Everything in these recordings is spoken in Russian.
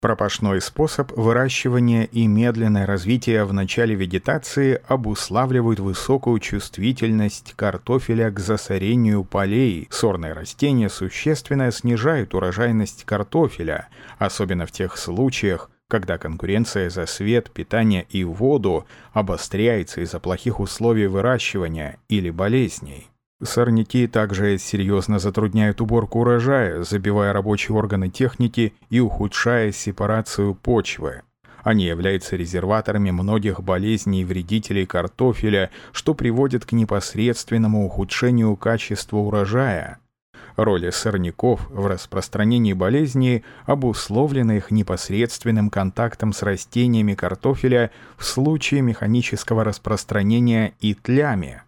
Пропашной способ выращивания и медленное развитие в начале вегетации обуславливают высокую чувствительность картофеля к засорению полей. Сорные растения существенно снижают урожайность картофеля, особенно в тех случаях, когда конкуренция за свет, питание и воду обостряется из-за плохих условий выращивания или болезней. Сорняки также серьезно затрудняют уборку урожая, забивая рабочие органы техники и ухудшая сепарацию почвы. Они являются резерваторами многих болезней и вредителей картофеля, что приводит к непосредственному ухудшению качества урожая. Роль сорняков в распространении болезней обусловлена их непосредственным контактом с растениями картофеля в случае механического распространения и тлями.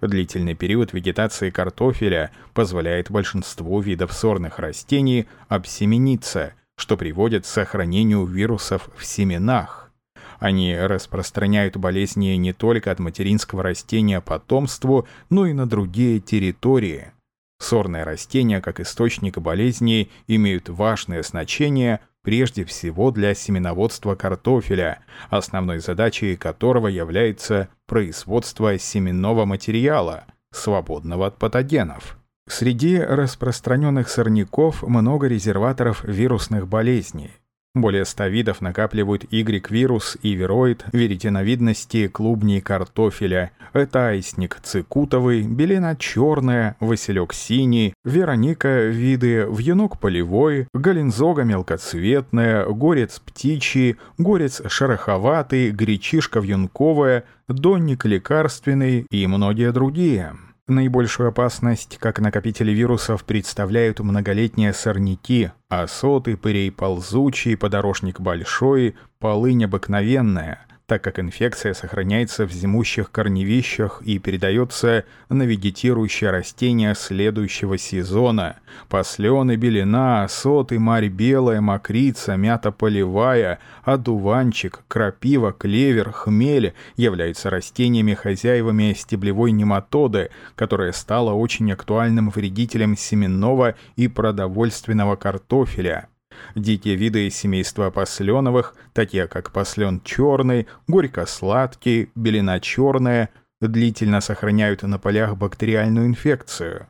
Длительный период вегетации картофеля позволяет большинству видов сорных растений обсемениться, что приводит к сохранению вирусов в семенах. Они распространяют болезни не только от материнского растения потомству, но и на другие территории. Сорные растения, как источник болезней, имеют важное значение прежде всего для семеноводства картофеля, основной задачей которого является производство семенного материала, свободного от патогенов. Среди распространенных сорняков много резерваторов вирусных болезней. Более 100 видов накапливают Y-вирус и вироид веретеновидности клубней картофеля. Это айсник цикутовый, белена черная, василек синий, вероника виды, вьюнок полевой, галензога мелкоцветная, горец птичий, горец шероховатый, гречишка вьюнковая, донник лекарственный и многие другие. Наибольшую опасность, как накопители вирусов, представляют многолетние сорняки, осоты, пырей ползучий, подорожник большой, полынь обыкновенная так как инфекция сохраняется в зимущих корневищах и передается на вегетирующие растения следующего сезона. Послены, белина, соты, марь белая, мокрица, мята полевая, одуванчик, крапива, клевер, хмель являются растениями-хозяевами стеблевой нематоды, которая стала очень актуальным вредителем семенного и продовольственного картофеля. Дикие виды из семейства посленовых, такие как послен черный, горько-сладкий, белина черная, длительно сохраняют на полях бактериальную инфекцию.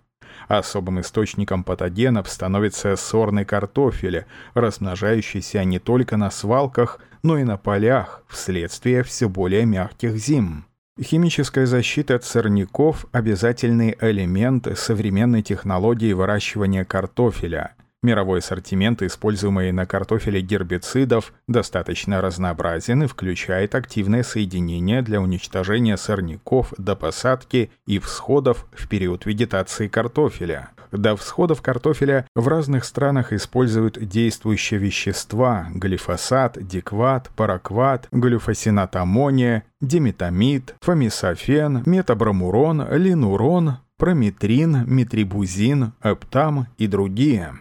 Особым источником патогенов становится сорный картофель, размножающийся не только на свалках, но и на полях вследствие все более мягких зим. Химическая защита от сорняков – обязательный элемент современной технологии выращивания картофеля – Мировой ассортимент, используемый на картофеле гербицидов, достаточно разнообразен и включает активное соединение для уничтожения сорняков до посадки и всходов в период вегетации картофеля. До всходов картофеля в разных странах используют действующие вещества – глифосат, дикват, паракват, глюфосинат аммония, диметамид, фомисофен, метабромурон, линурон, прометрин, метрибузин, эптам и другие.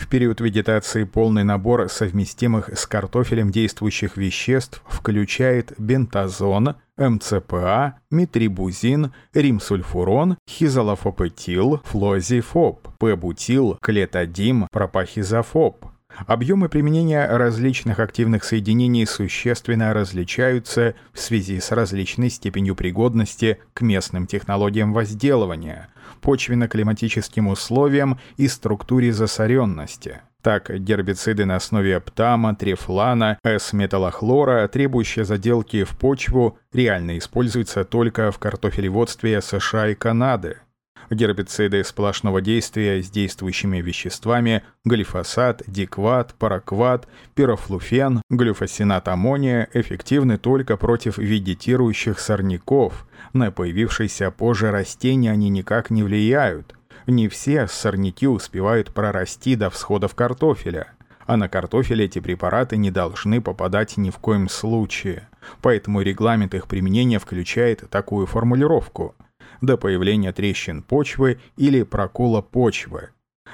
В период вегетации полный набор совместимых с картофелем действующих веществ включает бентазон, МЦПА, метрибузин, римсульфурон, хизолофопетил, флозифоп, пебутил, клетодим, пропахизофоп. Объемы применения различных активных соединений существенно различаются в связи с различной степенью пригодности к местным технологиям возделывания, почвенно-климатическим условиям и структуре засоренности. Так, гербициды на основе оптама, трефлана, С-металлохлора, требующие заделки в почву, реально используются только в картофелеводстве США и Канады гербициды сплошного действия с действующими веществами глифосат, дикват, паракват, пирофлуфен, глюфосинат аммония эффективны только против вегетирующих сорняков. На появившиеся позже растения они никак не влияют. Не все сорняки успевают прорасти до всходов картофеля а на картофель эти препараты не должны попадать ни в коем случае. Поэтому регламент их применения включает такую формулировку – до появления трещин почвы или прокола почвы.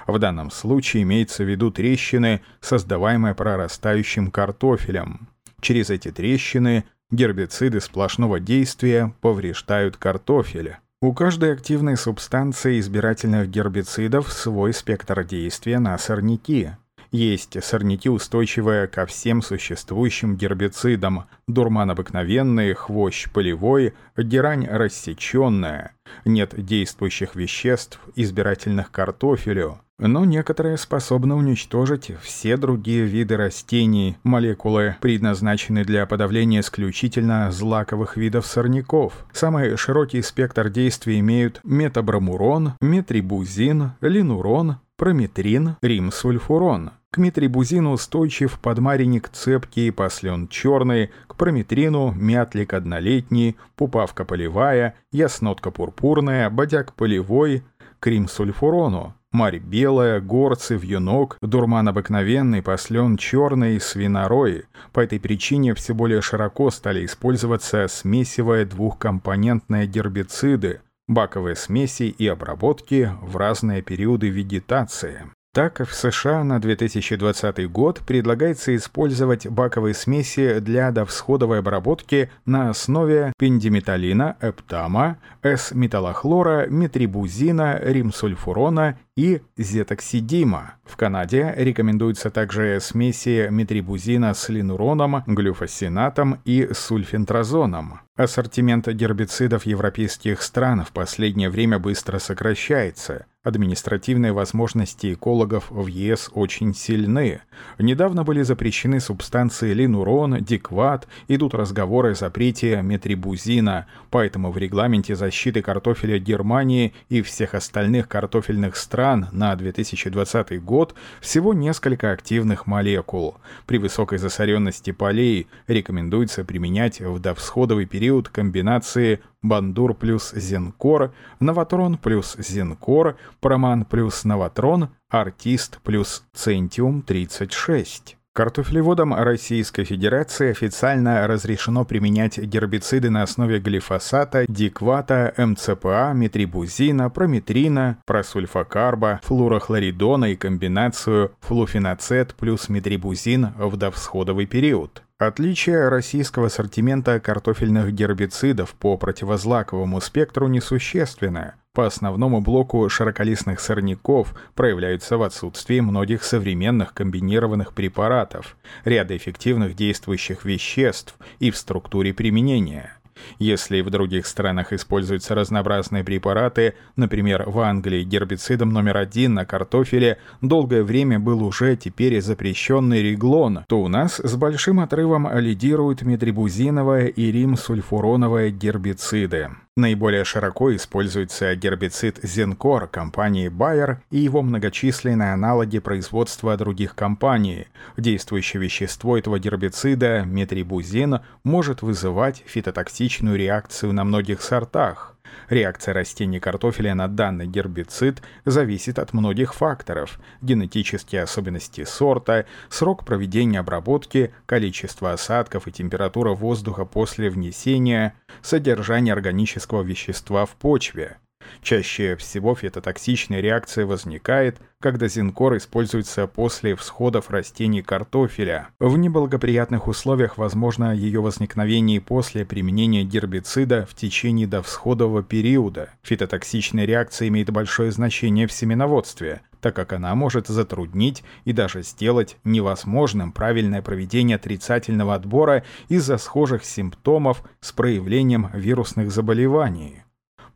В данном случае имеется в виду трещины, создаваемые прорастающим картофелем. Через эти трещины гербициды сплошного действия повреждают картофель. У каждой активной субстанции избирательных гербицидов свой спектр действия на сорняки. Есть сорняки, устойчивые ко всем существующим гербицидам, дурман обыкновенный, хвощ полевой, герань рассеченная. Нет действующих веществ, избирательных картофелю, но некоторые способны уничтожить все другие виды растений, молекулы, предназначенные для подавления исключительно злаковых видов сорняков. Самый широкий спектр действий имеют метабромурон, метрибузин, линурон, прометрин, римсульфурон. К метрибузину устойчив подмаренник цепкий, послен черный, к прометрину мятлик однолетний, пупавка полевая, яснотка пурпурная, бодяк полевой, к римсульфурону. Марь белая, горцы, вьюнок, дурман обыкновенный, послен черный, свинорой. По этой причине все более широко стали использоваться смесивые двухкомпонентные гербициды, баковые смеси и обработки в разные периоды вегетации. Так, в США на 2020 год предлагается использовать баковые смеси для довсходовой обработки на основе пендиметалина, эптама, С-металлохлора, метрибузина, римсульфурона и зетоксидима. В Канаде рекомендуются также смеси метрибузина с линуроном, глюфосинатом и сульфентрозоном. Ассортимент гербицидов европейских стран в последнее время быстро сокращается – Административные возможности экологов в ЕС очень сильны. Недавно были запрещены субстанции линурон, дикват, идут разговоры о запрете метрибузина, поэтому в регламенте защиты картофеля Германии и всех остальных картофельных стран на 2020 год всего несколько активных молекул. При высокой засоренности полей рекомендуется применять в довсходовый период комбинации Бандур плюс Зенкор, Новатрон плюс Зенкор, Проман плюс Новатрон, Артист плюс Центиум 36. Картофелеводам Российской Федерации официально разрешено применять гербициды на основе глифосата, диквата, МЦПА, метрибузина, прометрина, просульфокарба, флурохлоридона и комбинацию флуфеноцет плюс метрибузин в довсходовый период. Отличие российского ассортимента картофельных гербицидов по противозлаковому спектру несущественное. По основному блоку широколистных сорняков проявляются в отсутствии многих современных комбинированных препаратов, ряда эффективных действующих веществ и в структуре применения. Если в других странах используются разнообразные препараты, например, в Англии гербицидом номер один на картофеле долгое время был уже теперь запрещенный реглон, то у нас с большим отрывом лидируют метрибузиновая и римсульфуроновые гербициды. Наиболее широко используется гербицид Зенкор компании Bayer и его многочисленные аналоги производства других компаний. Действующее вещество этого гербицида, метрибузин, может вызывать фитотоксичную реакцию на многих сортах. Реакция растений картофеля на данный гербицид зависит от многих факторов – генетические особенности сорта, срок проведения обработки, количество осадков и температура воздуха после внесения, содержание органического вещества в почве. Чаще всего фитотоксичная реакция возникает, когда зинкор используется после всходов растений картофеля. В неблагоприятных условиях возможно ее возникновение после применения гербицида в течение довсходового периода. Фитотоксичная реакция имеет большое значение в семеноводстве, так как она может затруднить и даже сделать невозможным правильное проведение отрицательного отбора из-за схожих симптомов с проявлением вирусных заболеваний.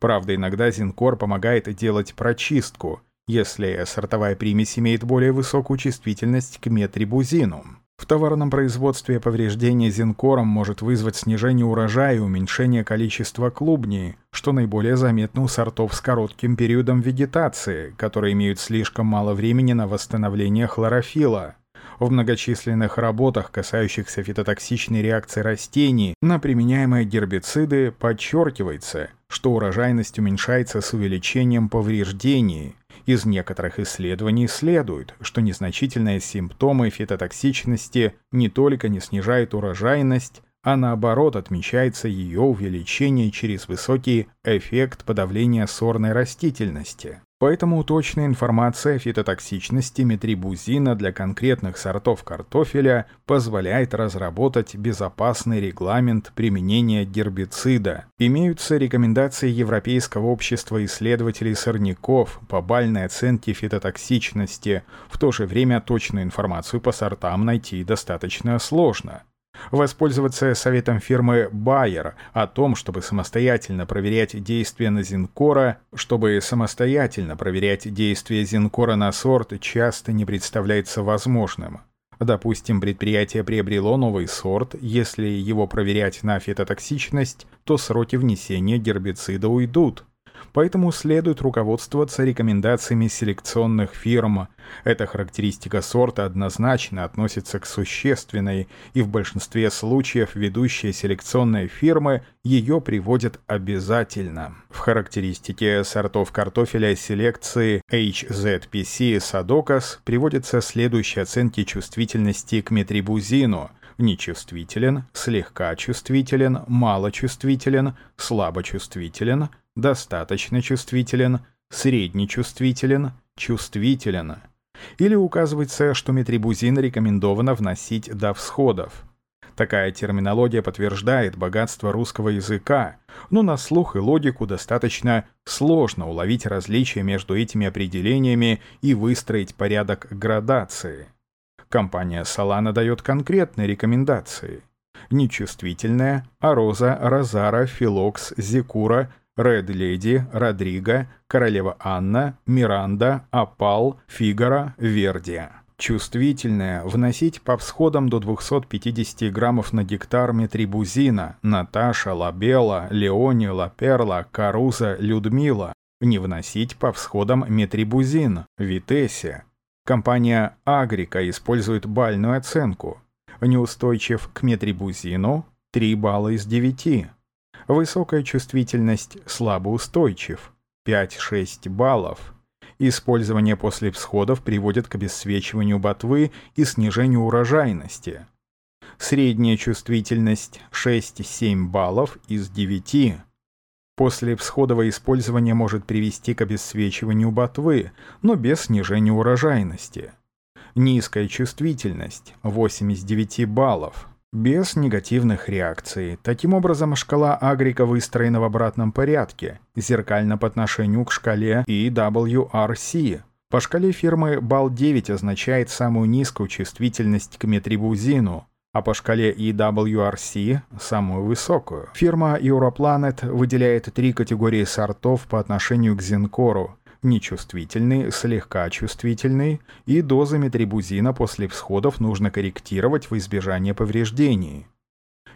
Правда, иногда Зинкор помогает делать прочистку, если сортовая примесь имеет более высокую чувствительность к метрибузину. В товарном производстве повреждение зинкором может вызвать снижение урожая и уменьшение количества клубней, что наиболее заметно у сортов с коротким периодом вегетации, которые имеют слишком мало времени на восстановление хлорофила. В многочисленных работах, касающихся фитотоксичной реакции растений на применяемые гербициды, подчеркивается, что урожайность уменьшается с увеличением повреждений. Из некоторых исследований следует, что незначительные симптомы фитотоксичности не только не снижают урожайность, а наоборот отмечается ее увеличение через высокий эффект подавления сорной растительности. Поэтому точная информация о фитотоксичности метрибузина для конкретных сортов картофеля позволяет разработать безопасный регламент применения гербицида. Имеются рекомендации Европейского общества исследователей сорняков по бальной оценке фитотоксичности, в то же время точную информацию по сортам найти достаточно сложно воспользоваться советом фирмы Bayer о том, чтобы самостоятельно проверять действие на Зинкора, чтобы самостоятельно проверять действие Зинкора на сорт часто не представляется возможным. Допустим, предприятие приобрело новый сорт, если его проверять на фитотоксичность, то сроки внесения гербицида уйдут, поэтому следует руководствоваться рекомендациями селекционных фирм. Эта характеристика сорта однозначно относится к существенной, и в большинстве случаев ведущие селекционные фирмы ее приводят обязательно. В характеристике сортов картофеля селекции HZPC Sadocas приводятся следующие оценки чувствительности к метрибузину – нечувствителен, слегка чувствителен, малочувствителен, слабочувствителен, достаточно чувствителен, среднечувствителен, чувствителен. Или указывается, что метрибузин рекомендовано вносить до всходов. Такая терминология подтверждает богатство русского языка, но на слух и логику достаточно сложно уловить различия между этими определениями и выстроить порядок градации. Компания Solana дает конкретные рекомендации. Нечувствительная, Ароза, Розара, Филокс, Зикура, Ред Леди, Родриго, Королева Анна, Миранда, Апал, Фигара, Верди. Чувствительная, вносить по всходам до 250 граммов на гектар метрибузина, Наташа, Лабела, Леони, Лаперла, Каруза, Людмила. Не вносить по всходам метрибузин, Витесе. Компания Агрика использует бальную оценку. Неустойчив к метрибузину 3 балла из 9. Высокая чувствительность слабоустойчив 5-6 баллов. Использование после всходов приводит к обесцвечиванию ботвы и снижению урожайности. Средняя чувствительность 6-7 баллов из 9. После всходового использования может привести к обесцвечиванию ботвы, но без снижения урожайности. Низкая чувствительность 8 из 9 баллов без негативных реакций. Таким образом, шкала Агрика выстроена в обратном порядке, зеркально по отношению к шкале EWRC. По шкале фирмы балл 9 означает самую низкую чувствительность к метрибузину, а по шкале EWRC – самую высокую. Фирма Europlanet выделяет три категории сортов по отношению к Зинкору – нечувствительный, слегка чувствительный, и дозами трибузина после всходов нужно корректировать в избежание повреждений.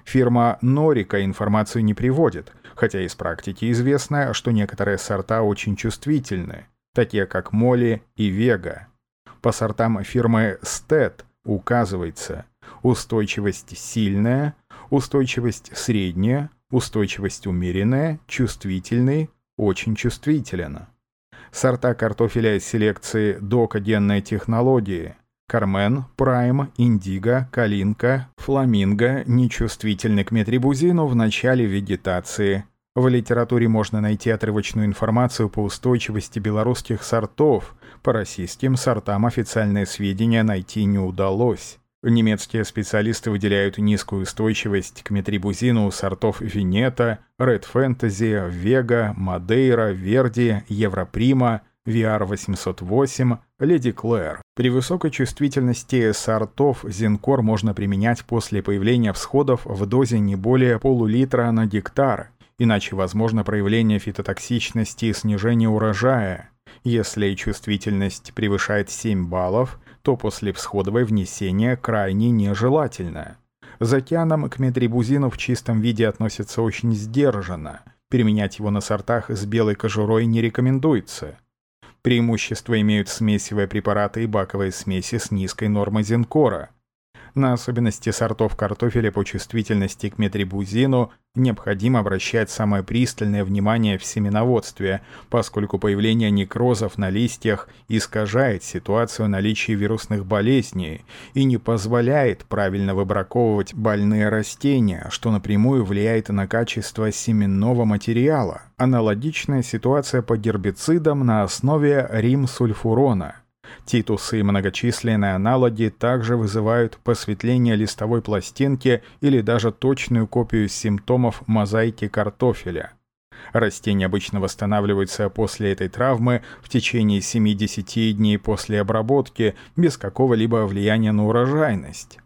Фирма Норика информацию не приводит, хотя из практики известно, что некоторые сорта очень чувствительны, такие как Моли и Вега. По сортам фирмы Стет указывается устойчивость сильная, устойчивость средняя, устойчивость умеренная, чувствительный, очень чувствителен сорта картофеля из селекции «Докогенной технологии», Кармен, Прайм, Индиго, Калинка, Фламинго нечувствительны к метрибузину в начале вегетации. В литературе можно найти отрывочную информацию по устойчивости белорусских сортов. По российским сортам официальные сведения найти не удалось. Немецкие специалисты выделяют низкую устойчивость к метрибузину сортов Винета, Red Fantasy, Vega, Мадейра, Верди, Европрима, VR808, Леди Клэр. При высокой чувствительности сортов Зинкор можно применять после появления всходов в дозе не более полулитра на гектар, иначе возможно проявление фитотоксичности и снижение урожая. Если чувствительность превышает 7 баллов, то после всходовое внесение крайне нежелательно. За к метрибузину в чистом виде относятся очень сдержанно. Применять его на сортах с белой кожурой не рекомендуется. Преимущества имеют смесевые препараты и баковые смеси с низкой нормой зенкора. На особенности сортов картофеля по чувствительности к метрибузину необходимо обращать самое пристальное внимание в семеноводстве, поскольку появление некрозов на листьях искажает ситуацию наличия вирусных болезней и не позволяет правильно выбраковывать больные растения, что напрямую влияет на качество семенного материала. Аналогичная ситуация по гербицидам на основе римсульфурона – Титусы и многочисленные аналоги также вызывают посветление листовой пластинки или даже точную копию симптомов мозаики картофеля. Растения обычно восстанавливаются после этой травмы в течение 70 дней после обработки без какого-либо влияния на урожайность.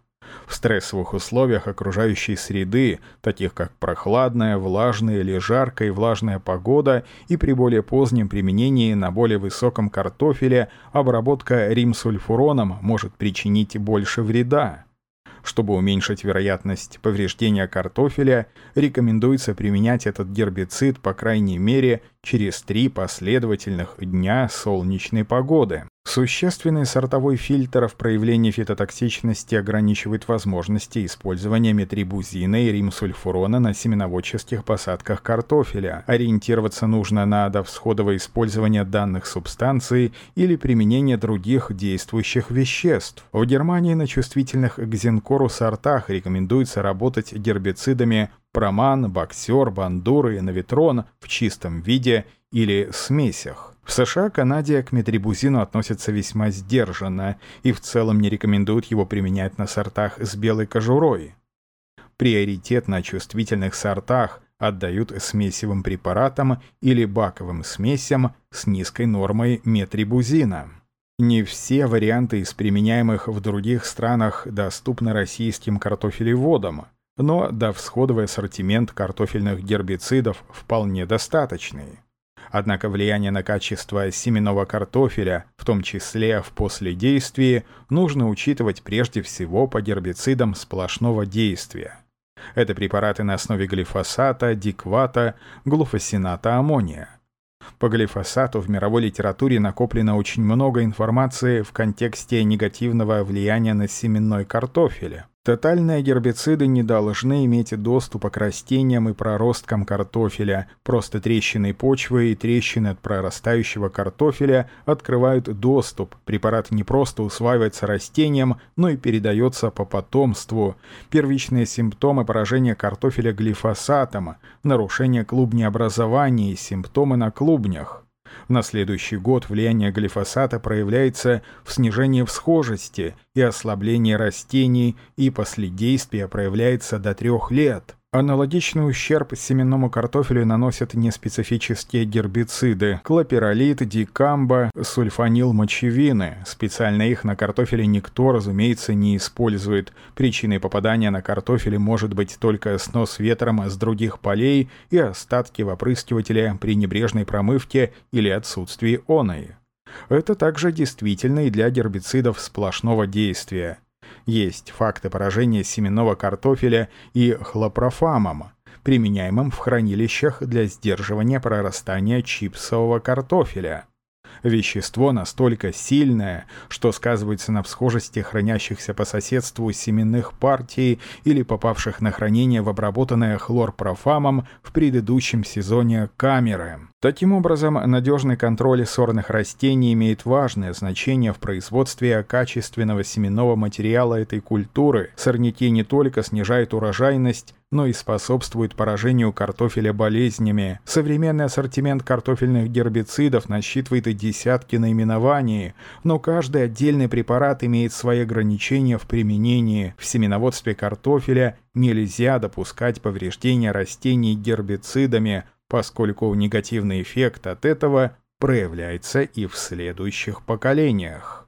В стрессовых условиях окружающей среды, таких как прохладная, влажная или жаркая влажная погода, и при более позднем применении на более высоком картофеле, обработка римсульфуроном может причинить больше вреда. Чтобы уменьшить вероятность повреждения картофеля, рекомендуется применять этот гербицид по крайней мере через три последовательных дня солнечной погоды. Существенный сортовой фильтр в проявлении фитотоксичности ограничивает возможности использования метрибузина и римсульфурона на семеноводческих посадках картофеля. Ориентироваться нужно на довсходовое использование данных субстанций или применение других действующих веществ. В Германии на чувствительных к зенкору сортах рекомендуется работать гербицидами проман, боксер, бандур и навитрон в чистом виде или смесях. В США Канаде к метрибузину относятся весьма сдержанно и в целом не рекомендуют его применять на сортах с белой кожурой. Приоритет на чувствительных сортах отдают смесевым препаратам или баковым смесям с низкой нормой метрибузина. Не все варианты из применяемых в других странах доступны российским картофелеводам, но довсходовый ассортимент картофельных гербицидов вполне достаточный. Однако влияние на качество семенного картофеля, в том числе в последействии, нужно учитывать прежде всего по гербицидам сплошного действия. Это препараты на основе глифосата, диквата, глуфосината аммония. По глифосату в мировой литературе накоплено очень много информации в контексте негативного влияния на семенной картофель. Тотальные гербициды не должны иметь доступа к растениям и проросткам картофеля. Просто трещины почвы и трещины от прорастающего картофеля открывают доступ. Препарат не просто усваивается растением, но и передается по потомству. Первичные симптомы поражения картофеля глифосатом, нарушение клубнеобразования и симптомы на клубнях. На следующий год влияние глифосата проявляется в снижении всхожести и ослаблении растений, и после действия проявляется до трех лет. Аналогичный ущерб семенному картофелю наносят неспецифические гербициды – клоперолит, дикамба, сульфанил мочевины. Специально их на картофеле никто, разумеется, не использует. Причиной попадания на картофеле может быть только снос ветром с других полей и остатки в опрыскивателе при небрежной промывке или отсутствии оной. Это также действительно и для гербицидов сплошного действия. Есть факты поражения семенного картофеля и хлопрофамом, применяемым в хранилищах для сдерживания прорастания чипсового картофеля. Вещество настолько сильное, что сказывается на всхожести хранящихся по соседству семенных партий или попавших на хранение в обработанное хлорпрофамом в предыдущем сезоне камеры. Таким образом, надежный контроль сорных растений имеет важное значение в производстве качественного семенного материала этой культуры. Сорняки не только снижают урожайность, но и способствуют поражению картофеля болезнями. Современный ассортимент картофельных гербицидов насчитывает и десятки наименований, но каждый отдельный препарат имеет свои ограничения в применении. В семеноводстве картофеля нельзя допускать повреждения растений гербицидами, поскольку негативный эффект от этого проявляется и в следующих поколениях.